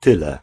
tyle